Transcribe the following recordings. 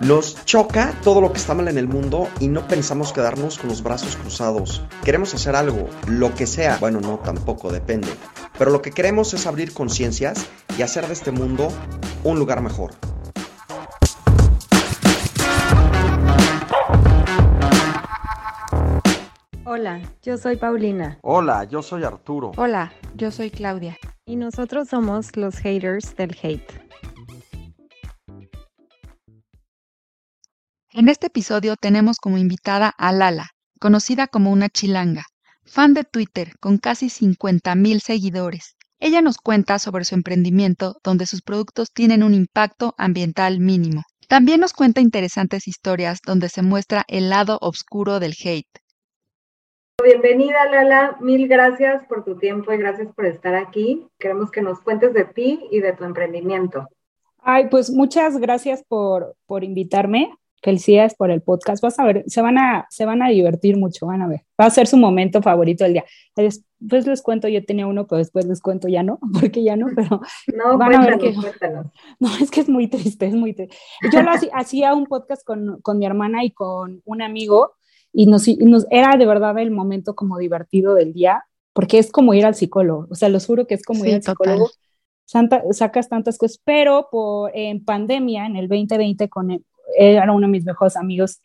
Nos choca todo lo que está mal en el mundo y no pensamos quedarnos con los brazos cruzados. Queremos hacer algo, lo que sea. Bueno, no, tampoco, depende. Pero lo que queremos es abrir conciencias y hacer de este mundo un lugar mejor. Hola, yo soy Paulina. Hola, yo soy Arturo. Hola, yo soy Claudia. Y nosotros somos los haters del hate. En este episodio tenemos como invitada a Lala, conocida como una chilanga, fan de Twitter con casi 50.000 seguidores. Ella nos cuenta sobre su emprendimiento donde sus productos tienen un impacto ambiental mínimo. También nos cuenta interesantes historias donde se muestra el lado oscuro del hate. Bienvenida Lala, mil gracias por tu tiempo y gracias por estar aquí. Queremos que nos cuentes de ti y de tu emprendimiento. Ay, pues muchas gracias por, por invitarme. Felicidades por el podcast. Vas a ver, se van a, se van a divertir mucho, van a ver. Va a ser su momento favorito del día. Después les cuento, yo tenía uno, pero después les cuento ya no, porque ya no, pero no, van a ver que... No, es que es muy triste, es muy triste. Yo lo hacía, un podcast con, con, mi hermana y con un amigo y nos, nos, era de verdad el momento como divertido del día, porque es como ir al psicólogo, o sea, los juro que es como ir al psicólogo. Santa, sacas tantas cosas, pero por, en pandemia, en el 2020, con el, era uno de mis mejores amigos,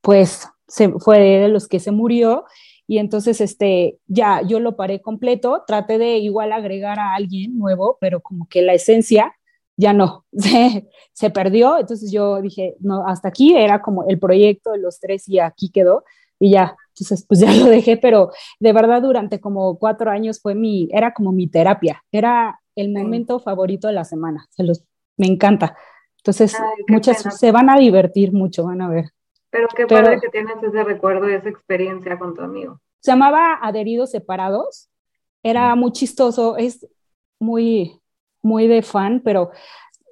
pues se, fue de los que se murió. Y entonces este ya yo lo paré completo, traté de igual agregar a alguien nuevo, pero como que la esencia ya no, se, se perdió, entonces yo dije, no, hasta aquí era como el proyecto de los tres y aquí quedó y ya, entonces pues ya lo dejé, pero de verdad durante como cuatro años fue mi, era como mi terapia, era el momento favorito de la semana, se los, me encanta. Entonces, muchas se van a divertir mucho, van a ver. Pero qué padre que tienes ese recuerdo y esa experiencia con tu amigo. Se llamaba Adheridos Separados. Era muy chistoso, es muy, muy de fan, pero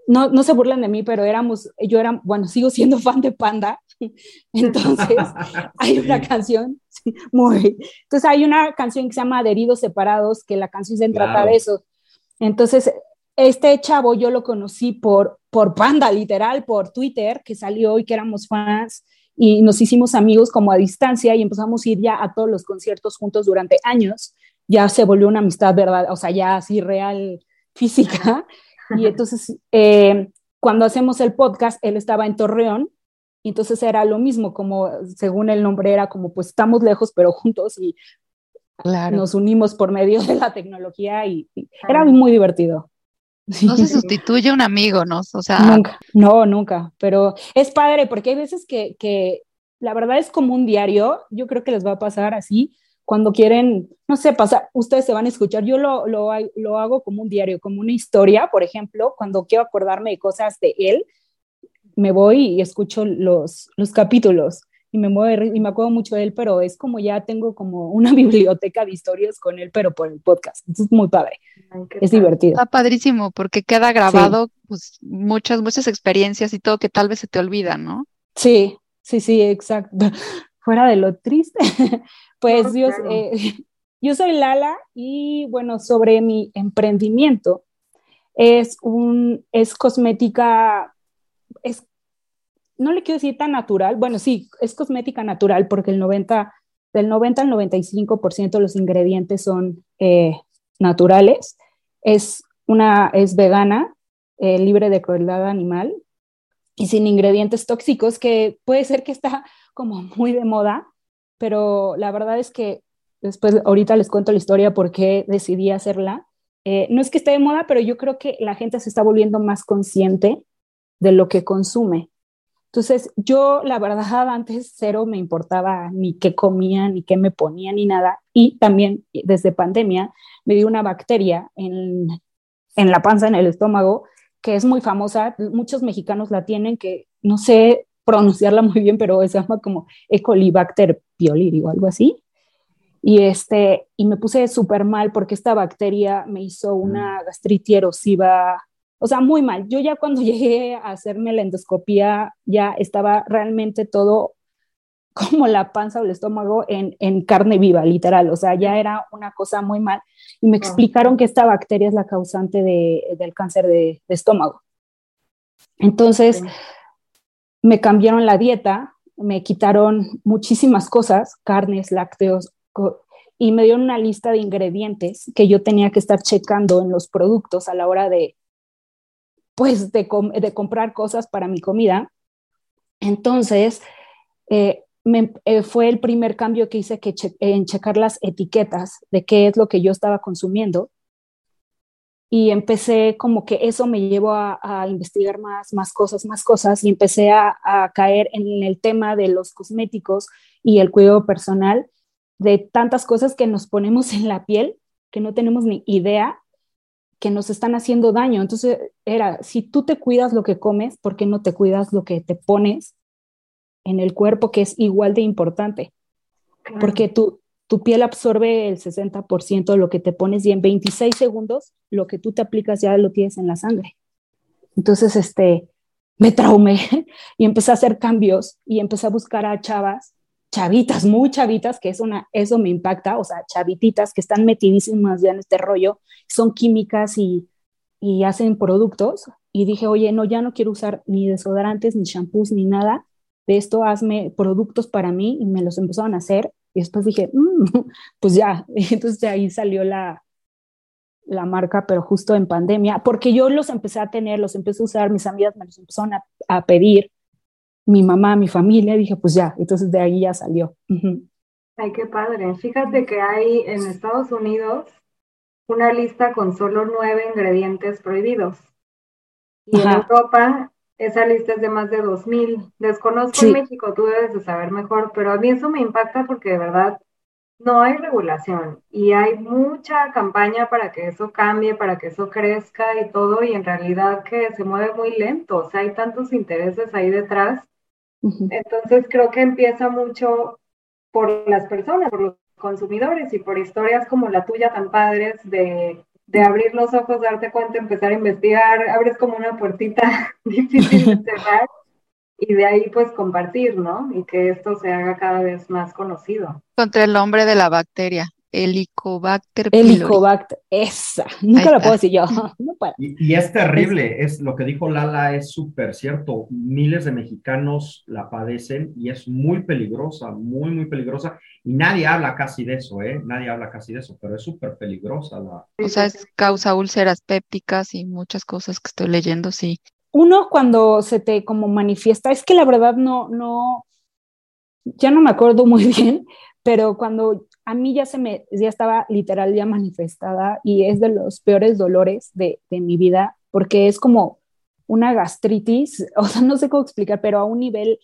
no, no se burlan de mí, pero éramos, yo era, bueno, sigo siendo fan de Panda. Entonces, hay una canción, muy. Entonces, hay una canción que se llama Adheridos Separados, que la canción se trata de eso. Entonces, este chavo yo lo conocí por, por Panda, literal, por Twitter, que salió y que éramos fans y nos hicimos amigos como a distancia y empezamos a ir ya a todos los conciertos juntos durante años. Ya se volvió una amistad, ¿verdad? O sea, ya así real, física. Y entonces, eh, cuando hacemos el podcast, él estaba en Torreón y entonces era lo mismo, como según el nombre era como, pues estamos lejos, pero juntos y nos unimos por medio de la tecnología y era muy divertido. No se sustituye un amigo, ¿no? O sea. Nunca, no, nunca. Pero es padre porque hay veces que, que la verdad es como un diario. Yo creo que les va a pasar así cuando quieren, no sé, pasar, ustedes se van a escuchar. Yo lo, lo, lo hago como un diario, como una historia, por ejemplo, cuando quiero acordarme de cosas de él, me voy y escucho los, los capítulos y me mueve y me acuerdo mucho de él, pero es como ya tengo como una biblioteca de historias con él, pero por el podcast. es muy padre. es divertido. Está padrísimo porque queda grabado pues muchas, muchas experiencias y todo que tal vez se te olvida, ¿no? Sí, sí, sí, exacto. Fuera de lo triste, pues Dios, eh, yo soy Lala y bueno, sobre mi emprendimiento, es un, es cosmética, no le quiero decir tan natural, bueno, sí, es cosmética natural porque el 90, del 90 al 95% de los ingredientes son eh, naturales. Es, una, es vegana, eh, libre de crueldad animal y sin ingredientes tóxicos, que puede ser que está como muy de moda, pero la verdad es que después, ahorita les cuento la historia por qué decidí hacerla. Eh, no es que esté de moda, pero yo creo que la gente se está volviendo más consciente de lo que consume. Entonces, yo la verdad antes cero me importaba ni qué comía, ni qué me ponía, ni nada. Y también desde pandemia me dio una bacteria en, en la panza, en el estómago, que es muy famosa. Muchos mexicanos la tienen, que no sé pronunciarla muy bien, pero se llama como E. colibacter o algo así. Y, este, y me puse súper mal porque esta bacteria me hizo una mm. gastritis erosiva o sea, muy mal. Yo ya cuando llegué a hacerme la endoscopía, ya estaba realmente todo como la panza o el estómago en, en, carne viva, literal. O sea, ya era una cosa muy mal. Y me explicaron que esta bacteria es la causante de, del cáncer de, estómago. Entonces, me cambiaron la dieta, me quitaron muchísimas cosas, carnes, lácteos, y me dieron una lista de ingredientes que yo tenía que estar checando en los productos a la hora de, pues, de, comprar cosas para mi comida. Entonces, eh, eh, fue el primer cambio que hice que en checar las etiquetas de qué es lo que yo estaba consumiendo. Y empecé como que eso me llevó a, investigar más, más cosas, más cosas, y empecé a, caer en el tema de los cosméticos y el cuidado personal, de tantas cosas que nos ponemos en la piel que no tenemos ni idea que nos están haciendo daño. Entonces era, si tú te cuidas lo que comes, ¿por qué no te cuidas lo que te pones? en el cuerpo que es igual de importante, porque tu, tu piel absorbe el 60% de lo que te pones y en 26 segundos lo que tú te aplicas ya lo tienes en la sangre. Entonces, este, me traumé y empecé a hacer cambios y empecé a buscar a chavas, chavitas, muy chavitas, que es una, eso me impacta, o sea, chavititas que están metidísimas ya en este rollo, son químicas y, y hacen productos. Y dije, oye, no, ya no quiero usar ni desodorantes, ni shampoos, ni nada. De esto hazme productos para mí y me los empezaron a hacer. Y después dije, mm, pues ya, entonces de ahí salió la, la marca, pero justo en pandemia, porque yo los empecé a tener, los empecé a usar, mis amigas me los empezaron a, pedir, mi mamá, mi familia, dije, pues ya, entonces de ahí ya salió. Ay, qué padre. Fíjate que hay en Estados Unidos una lista con solo nueve ingredientes prohibidos. Y en Europa esa lista es de más de 2.000. Desconozco en México, tú debes de saber mejor, pero a mí eso me impacta porque de verdad no hay regulación y hay mucha campaña para que eso cambie, para que eso crezca y todo, y en realidad que se mueve muy lento, o sea, hay tantos intereses ahí detrás. Entonces creo que empieza mucho por las personas, por los consumidores y por historias como la tuya tan padres de de abrir los ojos, darte cuenta, empezar a investigar, abres como una puertita difícil de cerrar y de ahí pues compartir, ¿no? Y que esto se haga cada vez más conocido. Contra el nombre de la bacteria. Helicobacter pylori. Helicobacter, esa. Nunca lo puedo decir yo. Y, es terrible, es lo que dijo Lala, es súper cierto. Miles de mexicanos la padecen y es muy peligrosa, muy, muy peligrosa. Y nadie habla casi de eso, ¿eh? Nadie habla casi de eso, pero es súper peligrosa la. O sea, es causa úlceras pépticas y muchas cosas que estoy leyendo, sí. Uno cuando se te como manifiesta, es que la verdad no, no, ya no me acuerdo muy bien, pero cuando a mí ya se me, ya estaba literal ya manifestada y es de los peores dolores de, de mi vida porque es como una gastritis, o sea, no sé cómo explicar, pero a un nivel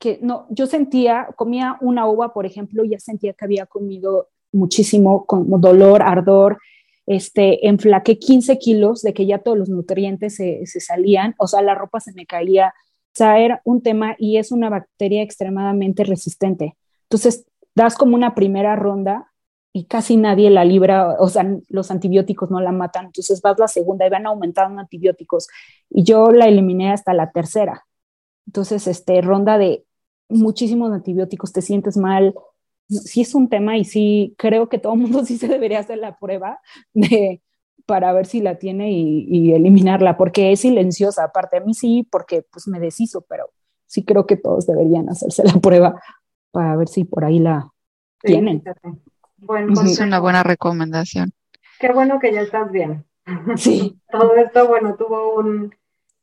que no, yo sentía, comía una uva, por ejemplo, ya sentía que había comido muchísimo, como dolor, ardor, este, enflaqué 15 kilos de que ya todos los nutrientes se, se salían, o sea, la ropa se me caía, o sea, era un tema y es una bacteria extremadamente resistente. Entonces, das como una primera ronda y casi nadie la libra, o sea, los antibióticos no la matan, entonces vas la segunda y van aumentando antibióticos. Y yo la eliminé hasta la tercera. Entonces, este, ronda de muchísimos antibióticos, te sientes mal, sí es un tema y sí creo que todo el mundo sí se debería hacer la prueba de, para ver si la tiene y, eliminarla, porque es silenciosa, aparte a mí sí, porque pues me deshizo, pero sí creo que todos deberían hacerse la prueba para ver si por ahí la tienen. Bueno, es una buena recomendación. Qué bueno que ya estás bien. Sí. Todo esto, bueno, tuvo un,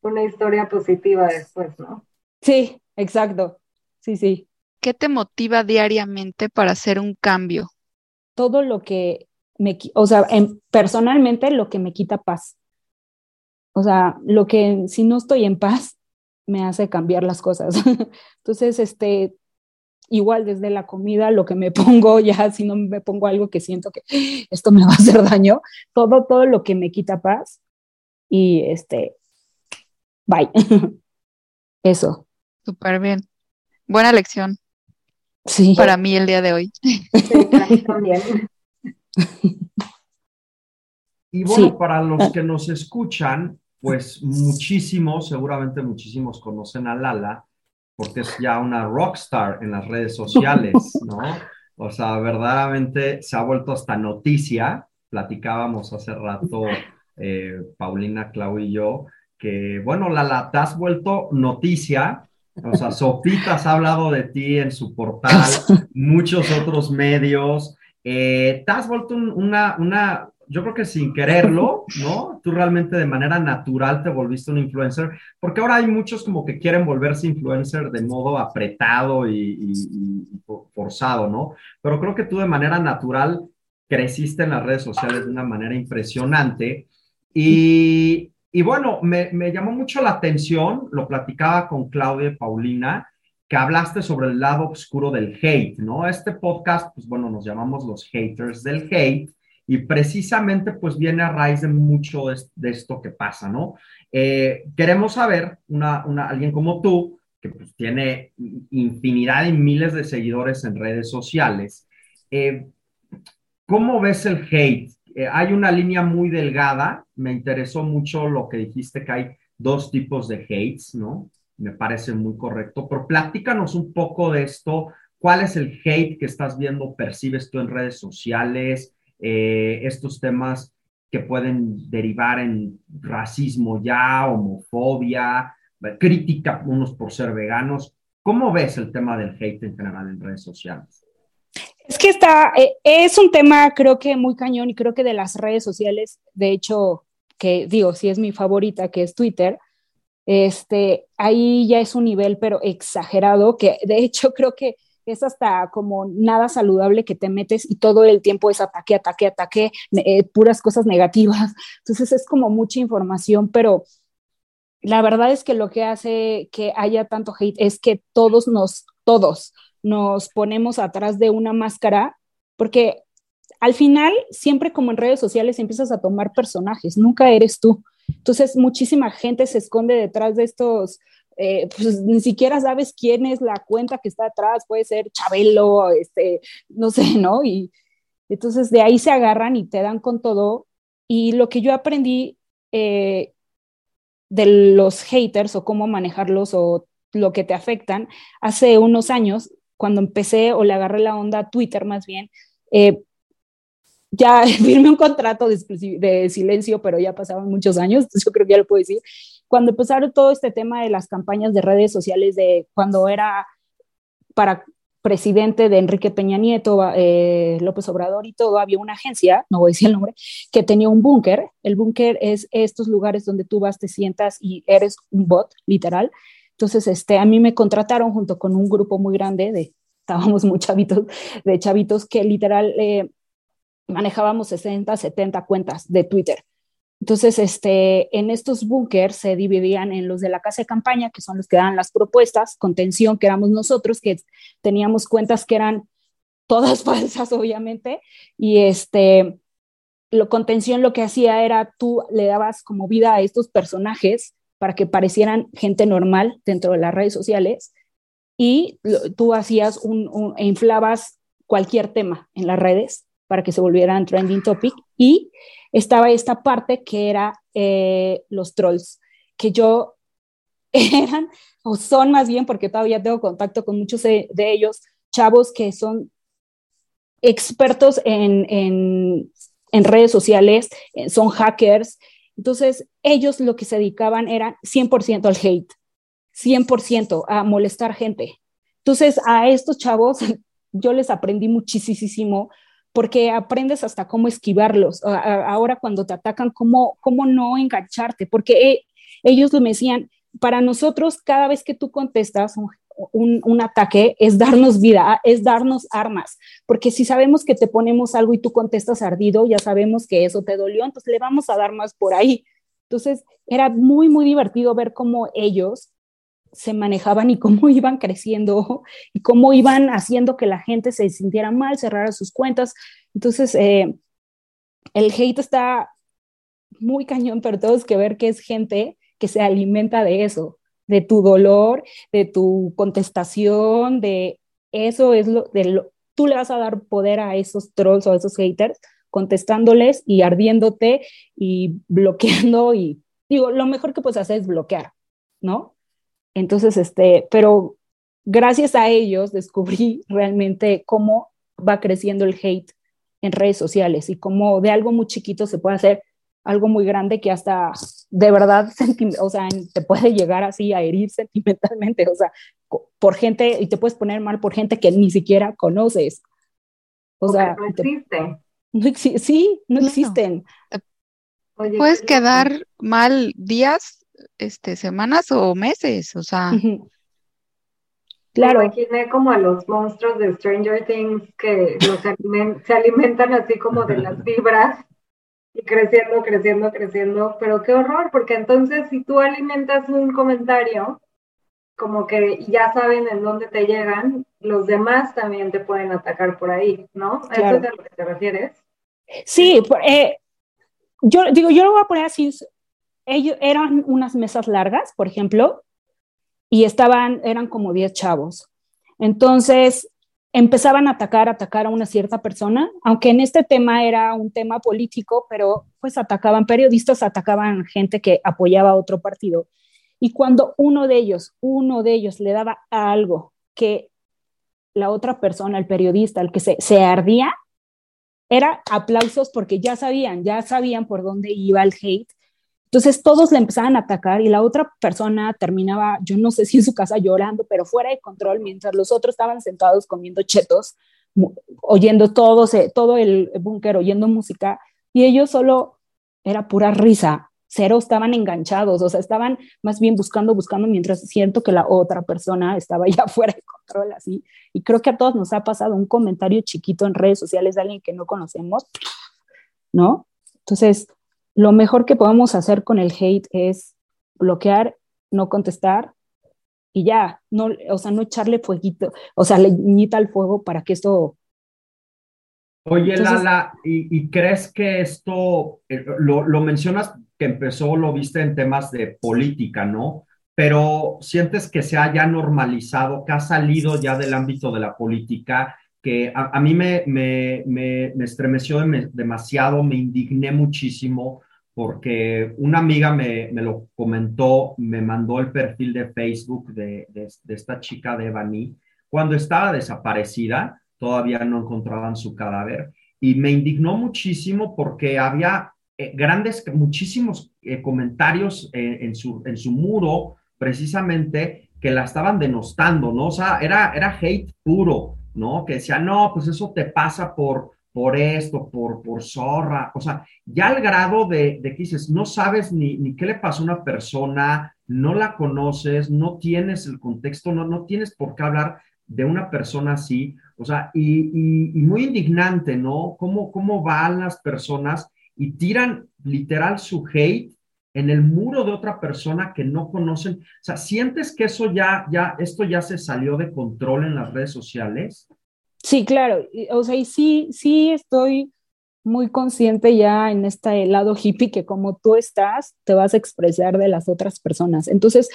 una historia positiva después, ¿no? Sí, exacto. Sí, sí. ¿Qué te motiva diariamente para hacer un cambio? Todo lo que me, o sea, en, personalmente lo que me quita paz. O sea, lo que si no estoy en paz me hace cambiar las cosas. Entonces, este, igual desde la comida, lo que me pongo, ya si no me pongo algo que siento que esto me va a hacer daño, todo, todo lo que me quita paz y este, bye. Eso. Súper bien. Buena lección. Sí. Para mí el día de hoy. Sí, para mí también. Y bueno, para los que nos escuchan, pues muchísimos, seguramente muchísimos conocen a Lala, porque es ya una rockstar en las redes sociales, ¿no? O sea, verdaderamente se ha vuelto hasta noticia. Platicábamos hace rato, eh, Paulina, Clau y yo, que, bueno, la, la, te has vuelto noticia O sea, Sopitas ha hablado de ti en su portal, muchos otros medios. Eh, te has vuelto una, una, yo creo que sin quererlo, ¿no? Tú realmente de manera natural te volviste un influencer, porque ahora hay muchos como que quieren volverse influencer de modo apretado y, forzado, ¿no? Pero creo que tú de manera natural creciste en las redes sociales de una manera impresionante. Y, y bueno, me, me, llamó mucho la atención, lo platicaba con Claudia y Paulina, que hablaste sobre el lado oscuro del hate, ¿no? Este podcast, pues bueno, nos llamamos los haters del hate y precisamente pues viene a raíz de mucho de, esto que pasa, ¿no? Eh, queremos saber, una, alguien como tú, que pues tiene infinidad y miles de seguidores en redes sociales, eh, ¿cómo ves el hate? Eh, hay una línea muy delgada, me interesó mucho lo que dijiste que hay dos tipos de hates, ¿no? Me parece muy correcto, pero platícanos un poco de esto, ¿cuál es el hate que estás viendo, percibes tú en redes sociales? Eh, estos temas que pueden derivar en racismo ya, homofobia, crítica unos por ser veganos. ¿Cómo ves el tema del hate en general en redes sociales? Es que está, eh, es un tema creo que muy cañón y creo que de las redes sociales, de hecho, que digo, si es mi favorita, que es Twitter, este, ahí ya es un nivel pero exagerado, que de hecho creo que es hasta como nada saludable que te metes y todo el tiempo es ataque, ataque, ataque, eh, puras cosas negativas. Entonces es como mucha información, pero la verdad es que lo que hace que haya tanto hate es que todos nos, todos nos ponemos atrás de una máscara, porque al final, siempre como en redes sociales, empiezas a tomar personajes, nunca eres tú. Entonces, muchísima gente se esconde detrás de estos eh, pues ni siquiera sabes quién es la cuenta que está atrás, puede ser Chabelo, este, no sé, ¿no? Y entonces de ahí se agarran y te dan con todo. Y lo que yo aprendí eh, de los haters o cómo manejarlos o lo que te afectan, hace unos años, cuando empecé o le agarré la onda a Twitter más bien, eh, ya firmé un contrato de, de, silencio, pero ya pasaban muchos años, yo creo que ya lo puedo decir, cuando empezaron todo este tema de las campañas de redes sociales, de cuando era para presidente de Enrique Peña Nieto, eh, López Obrador y todo, había una agencia, no voy a decir el nombre, que tenía un búnker. El búnker es estos lugares donde tú vas, te sientas y eres un bot, literal. Entonces, este, a mí me contrataron junto con un grupo muy grande de, estábamos muy chavitos, de chavitos que literal eh, manejábamos 60, 70 cuentas de Twitter. Entonces, este, en estos búnkers se dividían en los de la casa de campaña, que son los que dan las propuestas, contención, que éramos nosotros, que teníamos cuentas que eran todas falsas, obviamente, y este, lo contención lo que hacía era tú le dabas como vida a estos personajes para que parecieran gente normal dentro de las redes sociales y tú hacías un, un e inflabas cualquier tema en las redes para que se volvieran trending topic y estaba esta parte que era eh, los trolls, que yo eran, o son más bien, porque todavía tengo contacto con muchos de, ellos, chavos que son expertos en, en, redes sociales, eh, son hackers. Entonces, ellos lo que se dedicaban era 100% al hate, 100% a molestar gente. Entonces, a estos chavos yo les aprendí muchísimo porque aprendes hasta cómo esquivarlos. Ahora cuando te atacan, cómo, cómo no engancharte, porque eh, ellos me decían, para nosotros cada vez que tú contestas un, un, ataque es darnos vida, es darnos armas, porque si sabemos que te ponemos algo y tú contestas ardido, ya sabemos que eso te dolió, entonces le vamos a dar más por ahí. Entonces era muy, muy divertido ver cómo ellos se manejaban y cómo iban creciendo y cómo iban haciendo que la gente se sintiera mal, cerrara sus cuentas. Entonces, eh, el hate está muy cañón, pero tenemos que ver que es gente que se alimenta de eso, de tu dolor, de tu contestación, de eso es lo, de lo, tú le vas a dar poder a esos trolls o a esos haters contestándoles y ardiéndote y bloqueando y digo, lo mejor que puedes hacer es bloquear, ¿no? Entonces, este, pero gracias a ellos descubrí realmente cómo va creciendo el hate en redes sociales y cómo de algo muy chiquito se puede hacer algo muy grande que hasta de verdad, o sea, te puede llegar así a herir sentimentalmente, o sea, por gente, y te puedes poner mal por gente que ni siquiera conoces. O sea, no existe. No sí, no, existen. puedes quedar mal días, este, semanas o meses, o sea. Claro. Imaginé como a los monstruos de Stranger Things que los se alimentan así como de las vibras y creciendo, creciendo, creciendo, pero qué horror, porque entonces si tú alimentas un comentario, como que ya saben en dónde te llegan, los demás también te pueden atacar por ahí, ¿no? ¿Eso es a lo que te refieres? Sí, eh, yo digo, yo lo voy a poner así, ellos eran unas mesas largas, por ejemplo, y estaban, eran como 10 chavos. Entonces, empezaban a atacar, atacar a una cierta persona, aunque en este tema era un tema político, pero pues atacaban periodistas, atacaban gente que apoyaba a otro partido. Y cuando uno de ellos, uno de ellos le daba algo que la otra persona, el periodista, el que se, se ardía, era aplausos porque ya sabían, ya sabían por dónde iba el hate entonces todos le empezaban a atacar y la otra persona terminaba, yo no sé si en su casa llorando, pero fuera de control, mientras los otros estaban sentados comiendo chetos, oyendo todo, todo el búnker, oyendo música, y ellos solo era pura risa, cero estaban enganchados, o sea, estaban más bien buscando, buscando, mientras siento que la otra persona estaba ya fuera de control, así. Y creo que a todos nos ha pasado un comentario chiquito en redes sociales de alguien que no conocemos, ¿no? Entonces, lo mejor que podemos hacer con el hate es bloquear, no contestar y ya, no, o sea, no echarle fueguito, o sea, leñita al fuego para que esto... Oye, Lala, ¿y, crees que esto, eh, lo, lo mencionas que empezó, lo viste en temas de política, ¿no? Pero sientes que se haya normalizado, que ha salido ya del ámbito de la política que a, mí me, me, me, me estremeció demasiado, me indigné muchísimo porque una amiga me, me, lo comentó, me mandó el perfil de Facebook de, de, esta chica de Bani, cuando estaba desaparecida, todavía no encontraban su cadáver, y me indignó muchísimo porque había eh, grandes, muchísimos eh, comentarios eh, en, su, en su muro, precisamente, que la estaban denostando, ¿no? O sea, era, era hate puro. ¿No? Que decía, no, pues eso te pasa por, por esto, por, por zorra, o sea, ya al grado de, de que dices, no sabes ni, ni, qué le pasó a una persona, no la conoces, no tienes el contexto, no, no tienes por qué hablar de una persona así, o sea, y, y, muy indignante, ¿no? ¿Cómo, ¿Cómo van las personas y tiran literal su hate en el muro de otra persona que no conocen. O sea, ¿sientes que eso ya, ya, esto ya se salió de control en las redes sociales? Sí, claro. O sea, y sí, sí estoy muy consciente ya en este lado hippie que como tú estás, te vas a expresar de las otras personas. Entonces,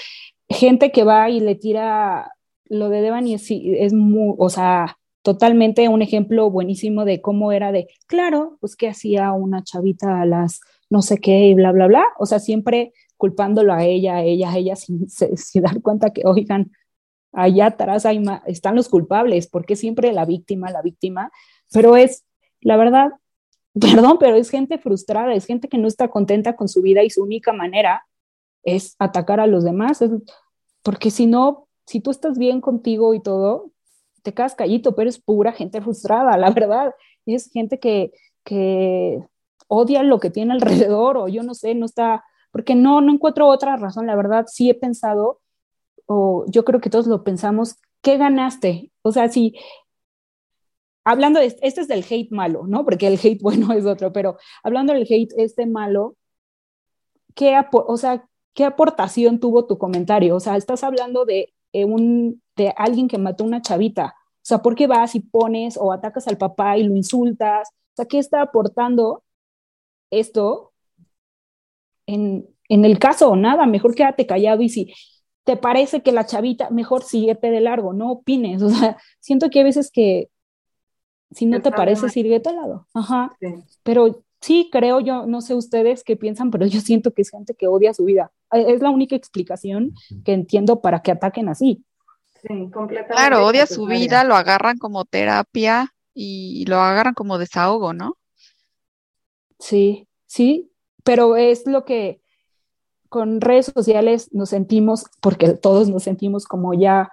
gente que va y le tira lo de Devani es, es muy, o sea, totalmente un ejemplo buenísimo de cómo era de, claro, pues que hacía una chavita a las no sé qué y bla, bla, bla. O sea, siempre culpándolo a ella, a ella, a ella, sin, dar cuenta que, oigan, allá atrás hay están los culpables, porque siempre la víctima, la víctima, pero es, la verdad, perdón, pero es gente frustrada, es gente que no está contenta con su vida y su única manera es atacar a los demás, porque si no, si tú estás bien contigo y todo, te quedas callito, pero es pura gente frustrada, la verdad, es gente que, que odia lo que tiene alrededor o yo no sé, no está, porque no, no encuentro otra razón, la verdad sí he pensado, o yo creo que todos lo pensamos, ¿qué ganaste? O sea, si, hablando de, este es del hate malo, ¿no? Porque el hate bueno es otro, pero hablando del hate este malo, ¿qué, o sea, ¿qué aportación tuvo tu comentario? O sea, estás hablando de, un, de alguien que mató una chavita. O sea, ¿por qué vas y pones o atacas al papá y lo insultas? O sea, ¿qué está aportando esto en, el caso o nada, mejor quédate callado y si te parece que la chavita, mejor síguete de largo, no opines. O sea, siento que hay veces que si no te parece, síguete al lado. Ajá. Pero sí, creo yo, no sé ustedes qué piensan, pero yo siento que es gente que odia su vida. Eh, es la única explicación que entiendo para que ataquen así. Sí, completamente. Claro, odia su vida, lo agarran como terapia y lo agarran como desahogo, ¿no? Sí, sí, pero es lo que, con redes sociales nos sentimos, porque todos nos sentimos como ya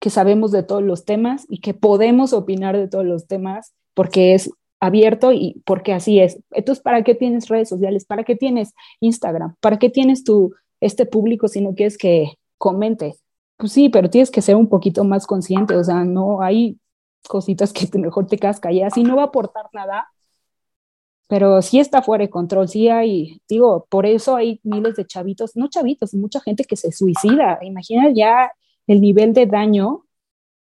que sabemos de todos los temas y que podemos opinar de todos los temas porque es abierto y porque así es. Entonces, ¿para qué tienes redes sociales? ¿Para qué tienes Instagram? ¿Para qué tienes tu este público si no quieres que comente? Pues sí, pero tienes que ser un poquito más consciente, o sea, no hay cositas que mejor te quedas callada, si no va a aportar nada, pero sí está fuera de control, sí hay, digo, por eso hay miles de chavitos, no chavitos, mucha gente que se suicida, imagina ya el nivel de daño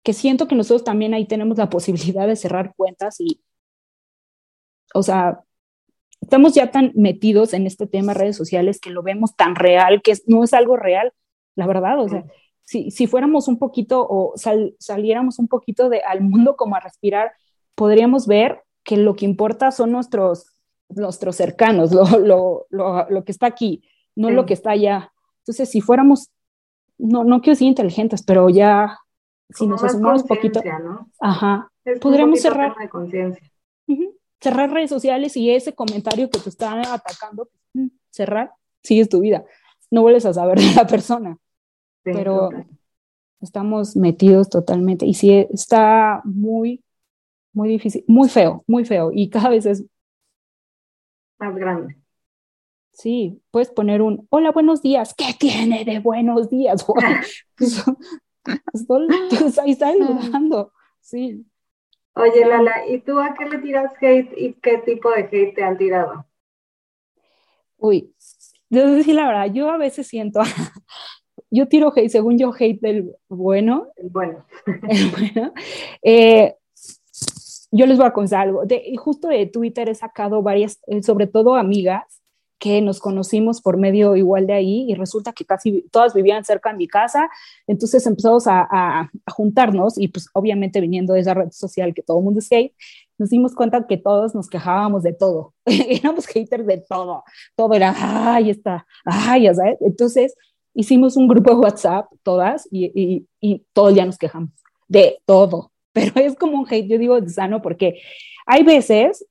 que siento que nosotros también ahí tenemos la posibilidad de cerrar cuentas y, o sea, estamos ya tan metidos en este tema de redes sociales que lo vemos tan real, que no es algo real, la verdad, o sea, si, si fuéramos un poquito o saliéramos un poquito de, al mundo como a respirar, podríamos ver que lo que importa son nuestros, nuestros cercanos, lo, lo, lo, lo que está aquí, no lo que está allá. Entonces, si fuéramos, no, no quiero decir inteligentes, pero ya, si nos asumamos un poquito, ¿no? ajá, podríamos cerrar. cerrar redes sociales y ese comentario que te está atacando, pues, mm, cerrar, sigues tu vida. No vuelves a saber de la persona pero estamos metidos totalmente y sí está muy, muy difícil, muy feo, muy feo y cada vez es más grande. Sí, puedes poner un hola, buenos días. ¿Qué tiene de buenos días? pues, pues, ahí está saludando. Sí. Oye, Lala, ¿y tú a qué le tiras hate y qué tipo de hate te han tirado? Uy, yo decir la verdad, yo a veces siento, yo tiro hate, según yo, hate del bueno. El bueno. El bueno. Eh, yo les voy a contar algo. De, justo de Twitter he sacado varias, eh, sobre todo amigas, que nos conocimos por medio igual de ahí y resulta que casi todas vivían cerca de mi casa, entonces empezamos a, a, juntarnos y pues obviamente viniendo de esa red social que todo el mundo es hate, nos dimos cuenta que todos nos quejábamos de todo, éramos haters de todo, todo era, ay, está, ay, ya sabes, entonces hicimos un grupo de WhatsApp, todas, y, y, y todos ya nos quejamos de todo. Pero es como un hate, yo digo sano, porque hay veces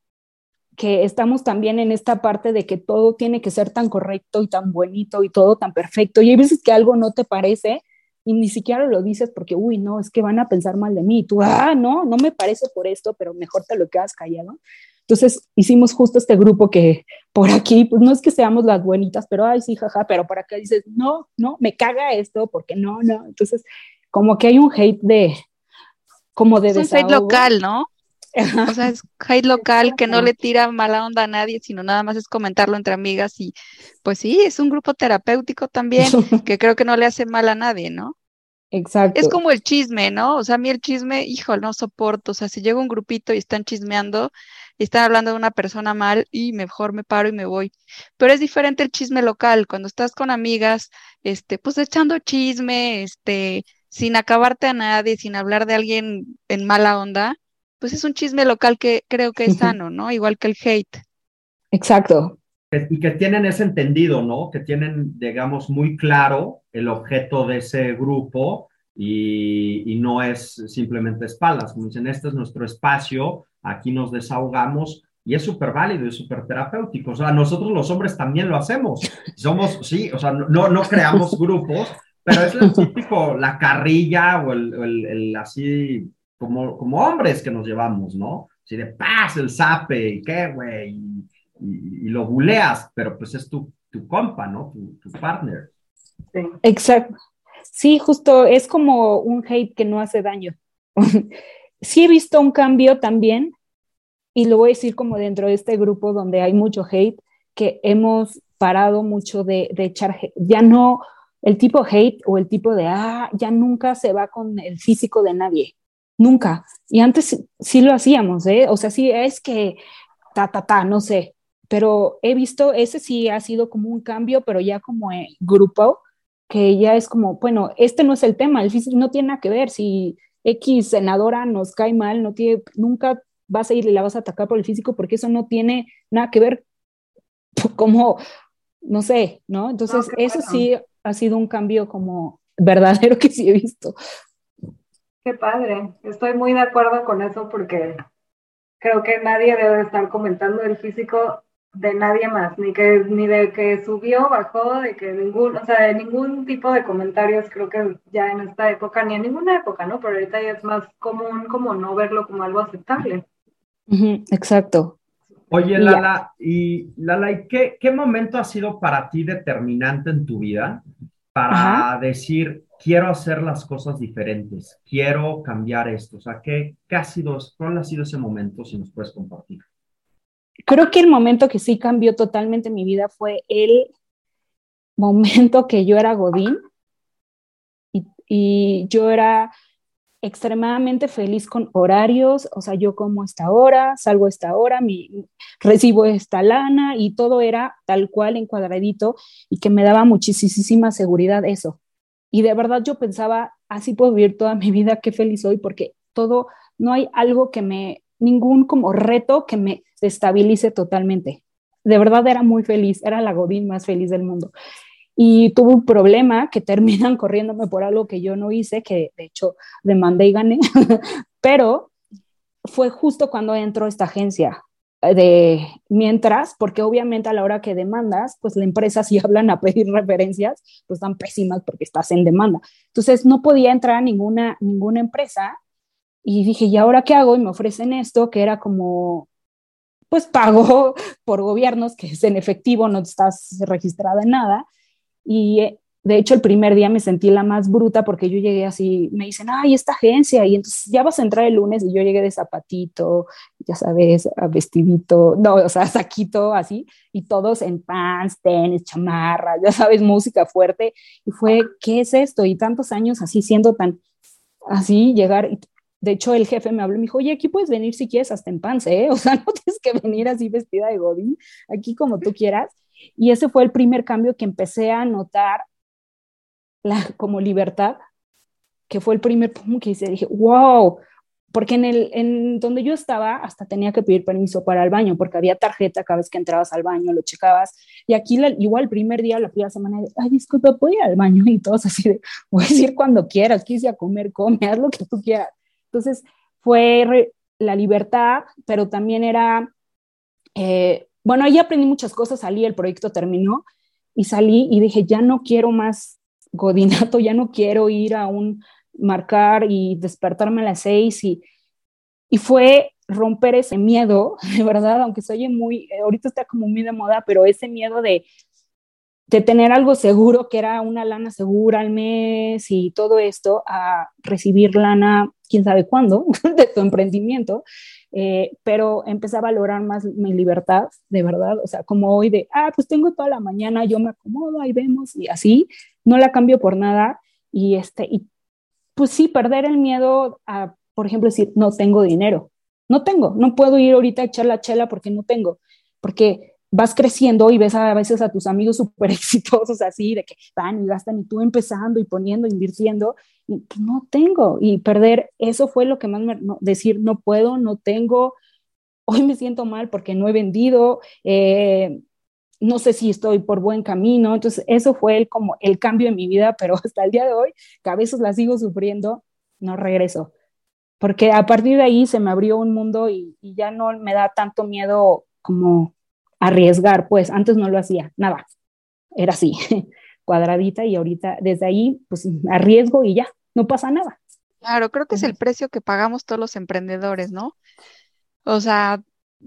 que estamos también en esta parte de que todo tiene que ser tan correcto y tan bonito y todo tan perfecto. Y hay veces que algo no te parece y ni siquiera lo dices porque, uy, no, es que van a pensar mal de mí. Y tú, ah, no, no me parece por esto, pero mejor te lo quedas callado. Entonces hicimos justo este grupo que por aquí, pues no es que seamos las buenitas, pero ay, sí, jaja, pero por acá dices, no, no, me caga esto, porque no, no. Entonces, como que hay un hate de, como de... Es un hate local, ¿no? O sea, es hate local que no le tira mala onda a nadie, sino nada más es comentarlo entre amigas y pues sí, es un grupo terapéutico también que creo que no le hace mal a nadie, ¿no? Exacto. Es como el chisme, ¿no? O sea, a mí el chisme, hijo, no soporto. O sea, si llega un grupito y están chismeando y están hablando de una persona mal, y mejor me paro y me voy. Pero es diferente el chisme local, cuando estás con amigas, este, pues echando chisme, este, sin acabarte a nadie, sin hablar de alguien en mala onda, pues es un chisme local que creo que es sano, ¿no? Igual que el hate. Exacto. Y que tienen ese entendido, ¿no? Que tienen, digamos, muy claro el objeto de ese grupo y, no es simplemente espaldas. Como dicen, este es nuestro espacio, aquí nos desahogamos y es súper válido y súper terapéutico. O sea, nosotros los hombres también lo hacemos. Somos, sí, o sea, no, no creamos grupos, pero es el típico, la carrilla o el, el, así, como, como hombres que nos llevamos, ¿no? Así de paz, el zape, ¿qué, güey? y, lo buleas, pero pues es tu, tu compa, ¿no? Tu, partner. Sí. Exacto. Sí, justo es como un hate que no hace daño. sí he visto un cambio también, y lo voy a decir como dentro de este grupo donde hay mucho hate, que hemos parado mucho de, de echar, ya no, el tipo hate o el tipo de, ah, ya nunca se va con el físico de nadie, nunca. Y antes sí lo hacíamos, ¿eh? O sea, sí, es que, ta, ta, ta, no sé, pero he visto, ese sí ha sido como un cambio, pero ya como en grupo, que ya es como, bueno, este no es el tema, el físico no tiene nada que ver, si X senadora nos cae mal, no tiene, nunca vas a ir y la vas a atacar por el físico porque eso no tiene nada que ver como, no sé, ¿no? Entonces, eso sí ha sido un cambio como verdadero que sí he visto. Qué padre, estoy muy de acuerdo con eso porque creo que nadie debe estar comentando el físico de nadie más, ni que ni de que subió, bajó, de que ningún, o sea, de ningún tipo de comentarios, creo que ya en esta época, ni en ninguna época, ¿no? Pero ahorita ya es más común como no verlo como algo aceptable. exacto. Oye, Lala, y Lala, ¿y qué, qué, momento ha sido para ti determinante en tu vida para decir, quiero hacer las cosas diferentes, quiero cambiar esto? O sea, ¿qué, qué ha sido, cuál ha sido ese momento, si nos puedes compartir? creo que el momento que sí cambió totalmente mi vida fue el momento que yo era Godín y, yo era extremadamente feliz con horarios, o sea, yo como esta hora, salgo esta hora, mi, recibo esta lana y todo era tal cual encuadradito y que me daba muchísima seguridad eso. Y de verdad yo pensaba, así puedo vivir toda mi vida, qué feliz soy, porque todo, no hay algo que me, ningún como reto que me estabilice totalmente. De verdad era muy feliz, era la Godín más feliz del mundo. Y tuve un problema que terminan corriéndome por algo que yo no hice, que de hecho demandé y gané, pero fue justo cuando entró esta agencia de mientras, porque obviamente a la hora que demandas, pues la empresa si hablan a pedir referencias, pues están pésimas porque estás en demanda. Entonces no podía entrar a ninguna, ninguna empresa y dije, ¿y ahora qué hago? Y me ofrecen esto, que era como, pues pago por gobiernos, que es en efectivo, no estás registrada en nada. Y eh, de hecho, el primer día me sentí la más bruta porque yo llegué así, me dicen, ay, esta agencia, y entonces ya vas a entrar el lunes y yo llegué de zapatito, ya sabes, vestidito, no, o sea, saquito así, y todos en pants, tenis, chamarra, ya sabes, música fuerte, y fue, ¿qué es esto? Y tantos años así siendo tan, así, llegar, de hecho, el jefe me habló y me dijo, oye, aquí puedes venir si quieres hasta en pants, ¿eh? O sea, no tienes que venir así vestida de godín, aquí como tú quieras. Y ese fue el primer cambio que empecé a notar la, como libertad, que fue el primer punto que hice. Dije, wow, porque en, el, en donde yo estaba hasta tenía que pedir permiso para el baño, porque había tarjeta cada vez que entrabas al baño, lo checabas, y aquí igual el primer día, la primera semana, ay, disculpa, ¿puedo ir al baño? Y todos así de, voy a ir cuando quieras, quise a comer, come, haz lo que tú quieras. Entonces fue la libertad, pero también era, eh, bueno, ahí aprendí muchas cosas, salí, el proyecto terminó y salí y dije, ya no quiero más godinato, ya no quiero ir a un marcar y despertarme a las seis y, y fue romper ese miedo, de verdad, aunque se oye muy, ahorita está como muy de moda, pero ese miedo de, de tener algo seguro, que era una lana segura al mes y todo esto, a recibir lana, quién sabe cuándo, de tu emprendimiento, eh, pero empecé a valorar más mi libertad, de verdad, o sea, como hoy de, ah, pues tengo toda la mañana, yo me acomodo, ahí vemos, y así, no la cambio por nada, y este, y pues sí, perder el miedo a, por ejemplo, decir, no tengo dinero, no tengo, no puedo ir ahorita a echar la chela porque no tengo, porque vas creciendo y ves a, veces a tus amigos súper exitosos así, de que van y gastan y tú empezando y poniendo, invirtiendo, y pues, no tengo. Y perder, eso fue lo que más me, decir, no puedo, no tengo, hoy me siento mal porque no he vendido, eh, no sé si estoy por buen camino. Entonces, eso fue el, como el cambio en mi vida, pero hasta el día de hoy, que a veces la sigo sufriendo, no regreso. Porque a partir de ahí se me abrió un mundo y, y ya no me da tanto miedo como arriesgar, pues antes no lo hacía, nada, era así, cuadradita y ahorita desde ahí pues arriesgo y ya, no pasa nada. Claro, creo que es el precio que pagamos todos los emprendedores, ¿no? O sea,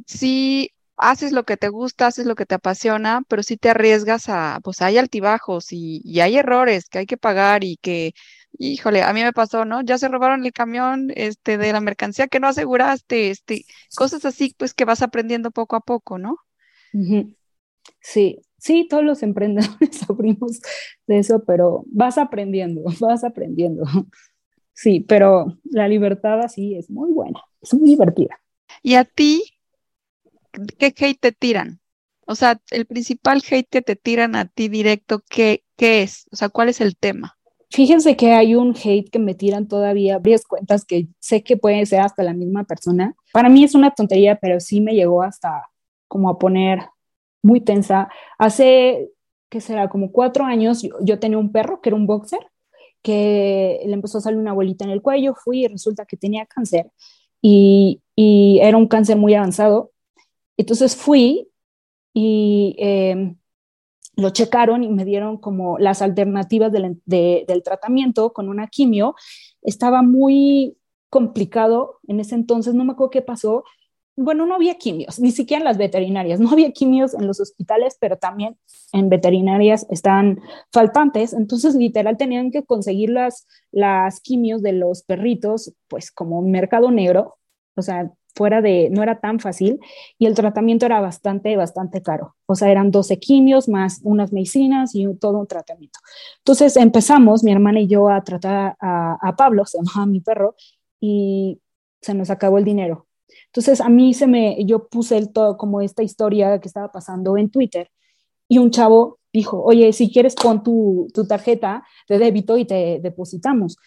si haces lo que te gusta, haces lo que te apasiona, pero si te arriesgas a, pues hay altibajos y, y hay errores que hay que pagar y que, híjole, a mí me pasó, ¿no? Ya se robaron el camión este, de la mercancía que no aseguraste, este, cosas así, pues que vas aprendiendo poco a poco, ¿no? Sí, sí, todos los emprendedores sufrimos de eso, pero vas aprendiendo, vas aprendiendo. Sí, pero la libertad así es muy buena, es muy divertida. ¿Y a ti qué hate te tiran? O sea, el principal hate que te tiran a ti directo, ¿qué, qué es? O sea, ¿cuál es el tema? Fíjense que hay un hate que me tiran todavía varias cuentas que sé que puede ser hasta la misma persona. Para mí es una tontería, pero sí me llegó hasta como a poner muy tensa. Hace, ¿qué será? Como cuatro años yo, tenía un perro que era un boxer, que le empezó a salir una bolita en el cuello, fui y resulta que tenía cáncer y, y era un cáncer muy avanzado. Entonces fui y em, lo checaron y me dieron como las alternativas del, del tratamiento con una quimio. Estaba muy complicado en ese entonces, no me acuerdo qué pasó, bueno, no había quimios, ni siquiera en las veterinarias, no había quimios en los hospitales, pero también en veterinarias están faltantes, entonces literal tenían que conseguir las, las quimios de los perritos, pues como un mercado negro, o sea, fuera de, no era tan fácil, y el tratamiento era bastante, bastante caro, o sea, eran 12 quimios más unas medicinas y todo un tratamiento. Entonces empezamos, mi hermana y yo, a tratar a, a Pablo, se llamaba mi perro, y se nos acabó el dinero entonces a mí se me, yo puse el todo como esta historia que estaba pasando en Twitter y un chavo dijo, oye, si quieres pon tu, tu tarjeta de débito y te depositamos.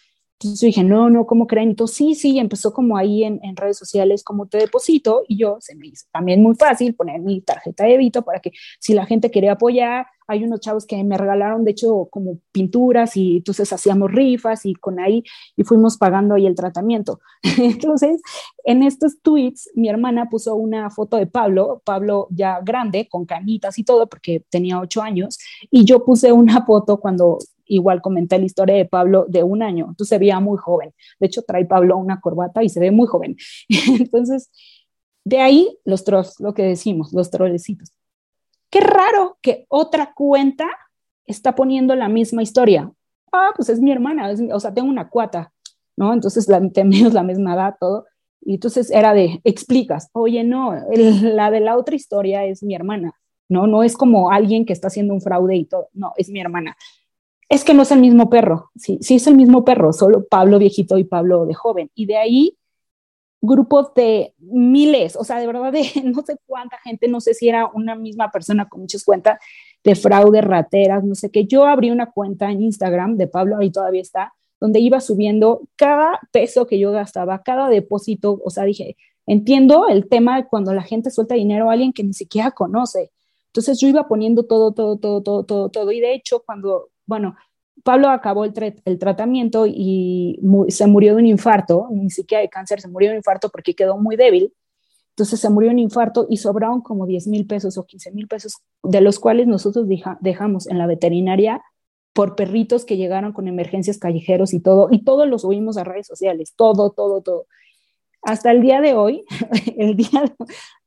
Entonces dije, no, no, ¿cómo creen? Entonces sí, sí, empezó como ahí en, en, redes sociales, como te deposito, y yo se me hizo también muy fácil poner mi tarjeta de débito para que si la gente quería apoyar, hay unos chavos que me regalaron, de hecho, como pinturas y entonces hacíamos rifas y con ahí y fuimos pagando ahí el tratamiento. entonces, en estos tweets, mi hermana puso una foto de Pablo, Pablo ya grande, con canitas y todo, porque tenía ocho años, y yo puse una foto cuando igual comenté la historia de Pablo de un año, entonces se veía muy joven. De hecho, trae Pablo una corbata y se ve muy joven. entonces, de ahí los trolls, lo que decimos, los trollecitos. Qué raro que otra cuenta está poniendo la misma historia. Ah, pues es mi hermana, o sea, tengo una cuata, ¿no? Entonces la, tenemos la misma edad, todo. Y entonces era de, explicas, oye, no, la de la otra historia es mi hermana, ¿no? No es como alguien que está haciendo un fraude y todo, no, es mi hermana. Es que no es el mismo perro, sí, sí es el mismo perro, solo Pablo viejito y Pablo de joven. Y de ahí grupos de miles, o sea, de verdad de no sé cuánta gente, no sé si era una misma persona con muchas cuentas de fraude, rateras, no sé qué. Yo abrí una cuenta en Instagram de Pablo, ahí todavía está, donde iba subiendo cada peso que yo gastaba, cada depósito, o sea, dije, entiendo el tema de cuando la gente suelta dinero a alguien que ni siquiera conoce. Entonces yo iba poniendo todo, todo, todo, todo, todo, todo. Y de hecho, cuando, bueno, Pablo acabó el, tratamiento y se murió de un infarto, ni siquiera de cáncer, se murió de un infarto porque quedó muy débil. Entonces se murió de un infarto y sobraron como 10 mil pesos o 15 mil pesos, de los cuales nosotros dejamos en la veterinaria por perritos que llegaron con emergencias callejeros y todo, y todos los subimos a redes sociales, todo, todo, todo. Hasta el día de hoy, el día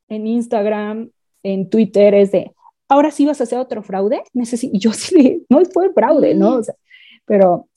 en Instagram, en Twitter es de, ahora sí vas a hacer otro fraude, y yo sí, no fue fraude, ¿no? O sea, pero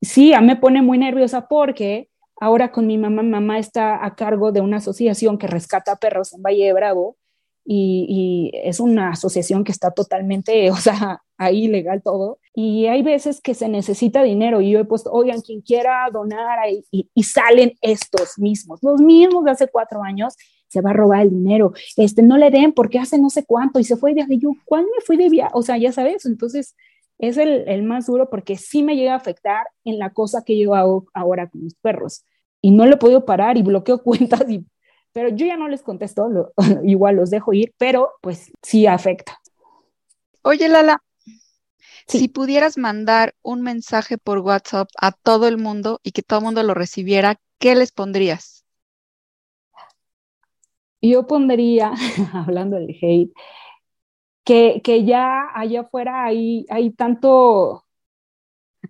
sí, a mí me pone muy nerviosa porque ahora con mi mamá, mamá está a cargo de una asociación que rescata perros en Valle de Bravo y, es una asociación que está totalmente, o sea, ahí legal todo. Y hay veces que se necesita dinero y yo he puesto, oigan, quien quiera donar y, y, salen estos mismos, los mismos de hace cuatro años, se va a robar el dinero, este, no le den porque hace no sé cuánto y se fue de viaje. Yo, ¿cuándo me fui de viaje? O sea, ya sabes, entonces es el, el, más duro porque sí me llega a afectar en la cosa que yo hago ahora con mis perros. Y no lo he podido parar y bloqueo cuentas, y, pero yo ya no les contesto, lo, igual los dejo ir, pero pues sí afecta. Oye, Lala, si pudieras mandar un mensaje por WhatsApp a todo el mundo y que todo el mundo lo recibiera, ¿qué les pondrías? Yo pondría, hablando del hate, que, que ya allá afuera hay, hay tanto,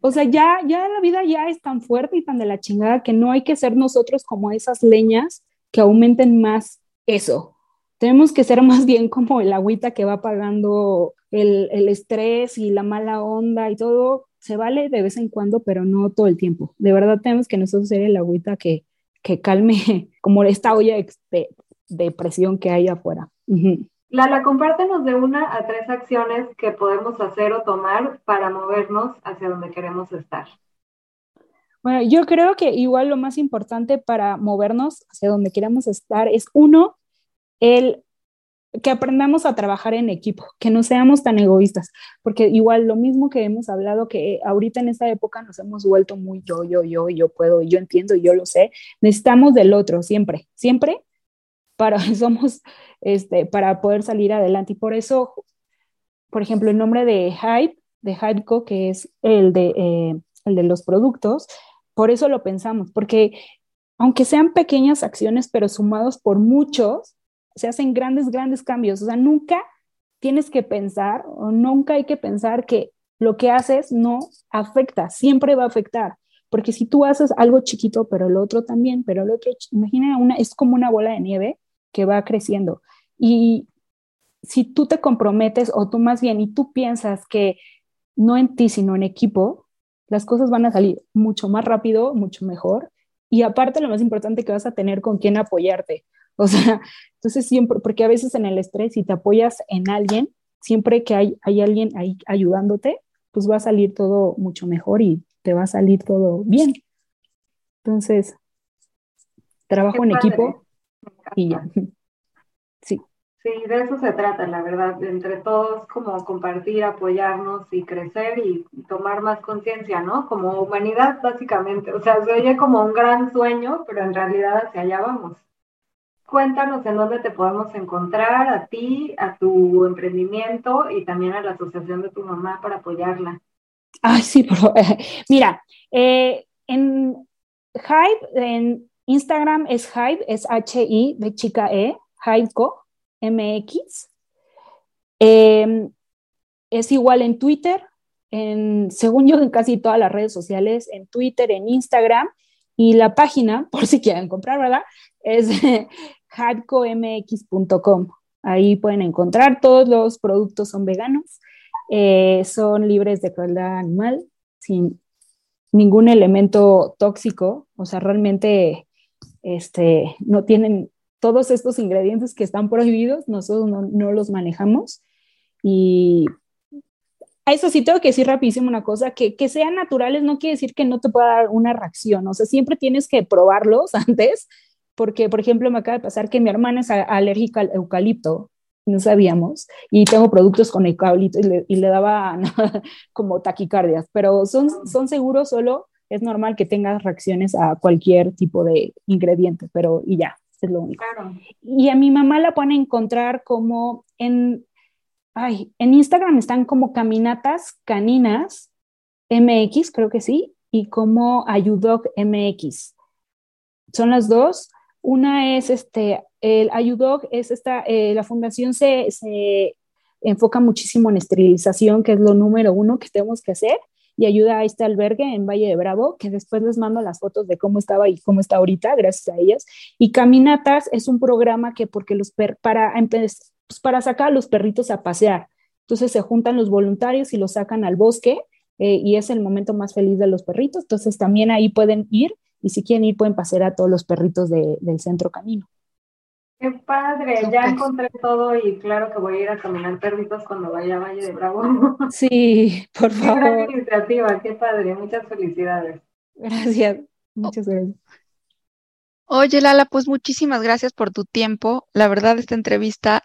o sea, ya, ya la vida ya es tan fuerte y tan de la chingada que no hay que ser nosotros como esas leñas que aumenten más eso. Tenemos que ser más bien como el agüita que va pagando el, el estrés y la mala onda y todo. Se vale de vez en cuando, pero no todo el tiempo. De verdad tenemos que nosotros ser el agüita que, que calme como esta olla de, presión que hay afuera. Lala, compártenos de una a tres acciones que podemos hacer o tomar para movernos hacia donde queremos estar. Bueno, yo creo que igual lo más importante para movernos hacia donde queremos estar es uno, el que aprendamos a trabajar en equipo, que no seamos tan egoístas, porque igual lo mismo que hemos hablado, que ahorita en esta época nos hemos vuelto muy yo, yo, yo, yo puedo, yo entiendo, yo lo sé, necesitamos del otro siempre, siempre para, somos, este, para poder salir adelante. Y por eso, por ejemplo, el nombre de Hype, de Hypeco, que es el de, eh, el de los productos, por eso lo pensamos, porque aunque sean pequeñas acciones, pero sumados por muchos, se hacen grandes, grandes cambios. O sea, nunca tienes que pensar, o nunca hay que pensar que lo que haces no afecta, siempre va a afectar. Porque si tú haces algo chiquito, pero el otro también, pero el otro, imagina, una, es como una bola de nieve que va creciendo. Y si tú te comprometes, o tú más bien, y tú piensas que no en ti, sino en equipo, las cosas van a salir mucho más rápido, mucho mejor. Y aparte, lo más importante que vas a tener con quién apoyarte. O sea, entonces siempre, porque a veces en el estrés, si te apoyas en alguien, siempre que hay, hay alguien ahí ayudándote, pues va a salir todo mucho mejor y te va a salir todo bien. Entonces, trabajo en equipo y ya. Sí. Sí, de eso se trata, la verdad, entre todos como compartir, apoyarnos y crecer y tomar más conciencia, ¿no? Como humanidad, básicamente. O sea, se oye como un gran sueño, pero en realidad hacia allá vamos cuéntanos en dónde te podemos encontrar, a ti, a tu emprendimiento y también a la asociación de tu mamá para apoyarla. Ay, sí, pero, mira, eh, en Hive, en Instagram es Hive, es H-I de chica E, Hiveco, MX. Em, es igual en Twitter, en, según yo, en casi todas las redes sociales, en Twitter, en Instagram, y la página, por si quieren comprar, ¿verdad? Es hadcomx.com. Ahí pueden encontrar todos los productos son veganos, eh, son libres de crueldad animal, sin ningún elemento tóxico, o sea, realmente este, no tienen todos estos ingredientes que están prohibidos, nosotros no, los manejamos. Y a eso sí tengo que decir rapidísimo una cosa, que, que sean naturales no quiere decir que no te pueda dar una reacción, o sea, siempre tienes que probarlos antes porque, por ejemplo, me acaba de pasar que mi hermana es alérgica al eucalipto, no sabíamos, y tengo productos con eucalipto y le, daba como taquicardias, pero son, son seguros solo, es normal que tengas reacciones a cualquier tipo de ingrediente, pero y ya, es lo único. Y a mi mamá la pueden encontrar como en, ay, en Instagram están como caminatas caninas MX, creo que sí, y como Ayudoc MX. Son las dos. Una es este, el Ayudog, es esta, eh, la fundación se, se, enfoca muchísimo en esterilización, que es lo número uno que tenemos que hacer, y ayuda a este albergue en Valle de Bravo, que después les mando las fotos de cómo estaba y cómo está ahorita, gracias a ellas. Y Caminatas es un programa que, porque los para, pues para sacar a los perritos a pasear. Entonces se juntan los voluntarios y los sacan al bosque eh, y es el momento más feliz de los perritos. Entonces también ahí pueden ir y si quieren ir pueden pasear a todos los perritos del centro camino. Qué padre, ya encontré todo y claro que voy a ir a caminar perritos cuando vaya a Valle de Bravo. Sí, por favor. Qué gran iniciativa, qué padre, muchas felicidades. Gracias, muchas gracias. Oye, Lala, pues muchísimas gracias por tu tiempo. La verdad, esta entrevista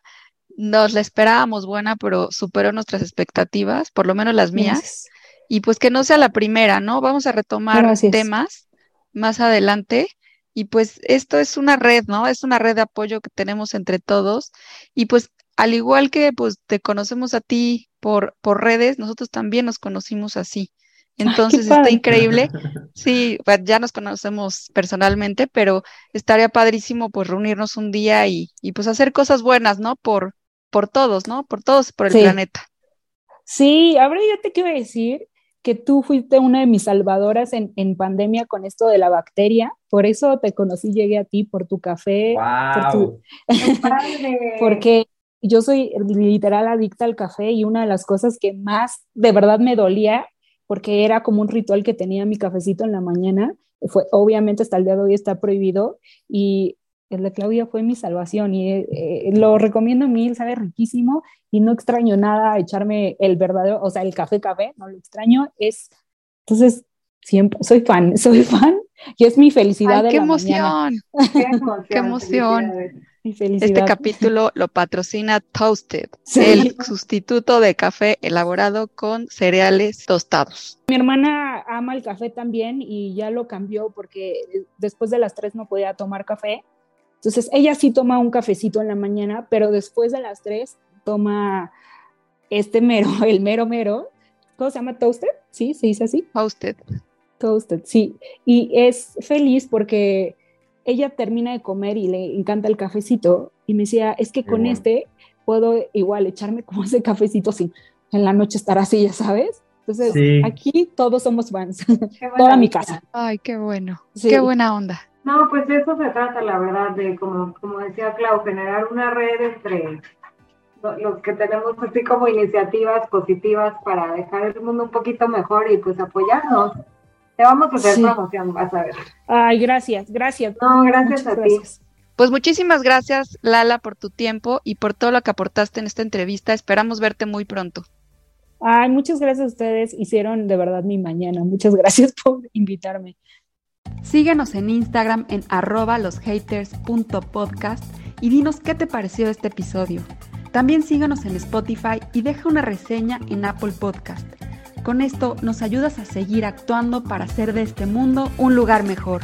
nos la esperábamos buena, pero superó nuestras expectativas, por lo menos las mías. Y pues que no sea la primera, ¿no? Vamos a retomar temas más adelante. Y pues esto es una red, ¿no? Es una red de apoyo que tenemos entre todos. Y pues al igual que pues te conocemos a ti por, por redes, nosotros también nos conocimos así. Entonces está increíble. Sí, pues, ya nos conocemos personalmente, pero estaría padrísimo pues reunirnos un día y, y pues hacer cosas buenas, ¿no? Por, por todos, ¿no? Por todos, por el planeta. Sí, ahora yo te quiero decir que tú fuiste una de mis salvadoras en, en, pandemia con esto de la bacteria. Por eso te conocí, llegué a ti por tu café. Wow. porque yo soy literal adicta al café y una de las cosas que más de verdad me dolía, porque era como un ritual que tenía mi cafecito en la mañana, fue obviamente hasta el día de hoy está prohibido y de Claudia fue mi salvación y eh, eh, lo recomiendo mil, sabe riquísimo y no extraño nada echarme el verdadero, o sea, el café café, no lo extraño, es, entonces, siempre, soy fan, soy fan y es mi felicidad. qué, emoción. qué emoción, Este capítulo lo patrocina Toasted, el sustituto de café elaborado con cereales tostados. Mi hermana ama el café también y ya lo cambió porque después de las tres no podía tomar café entonces, ella sí toma un cafecito en la mañana, pero después de las 3 toma este mero, el mero mero. ¿Cómo se llama? ¿Toasted? ¿Sí? ¿Se dice así? Toasted. Toasted, sí. Y es feliz porque ella termina de comer y le encanta el cafecito y me decía, es que con este puedo igual echarme como ese cafecito sin en la noche estar así, ya sabes. Entonces, aquí todos somos fans, toda mi casa. Ay, qué bueno, qué buena onda. No, pues eso se trata, la verdad, de como, como decía Clau, generar una red entre los que tenemos así como iniciativas positivas para dejar el mundo un poquito mejor y pues apoyarnos. Te vamos a hacer promoción, vas a ver. Ay, gracias, gracias. No, gracias a ti. Pues muchísimas gracias, Lala, por tu tiempo y por todo lo que aportaste en esta entrevista. Esperamos verte muy pronto. Ay, muchas gracias a ustedes. Hicieron de verdad mi mañana. Muchas gracias por invitarme. Síguenos en Instagram en arroba loshaters.podcast y dinos qué te pareció este episodio. También síguenos en Spotify y deja una reseña en Apple Podcast. Con esto nos ayudas a seguir actuando para hacer de este mundo un lugar mejor.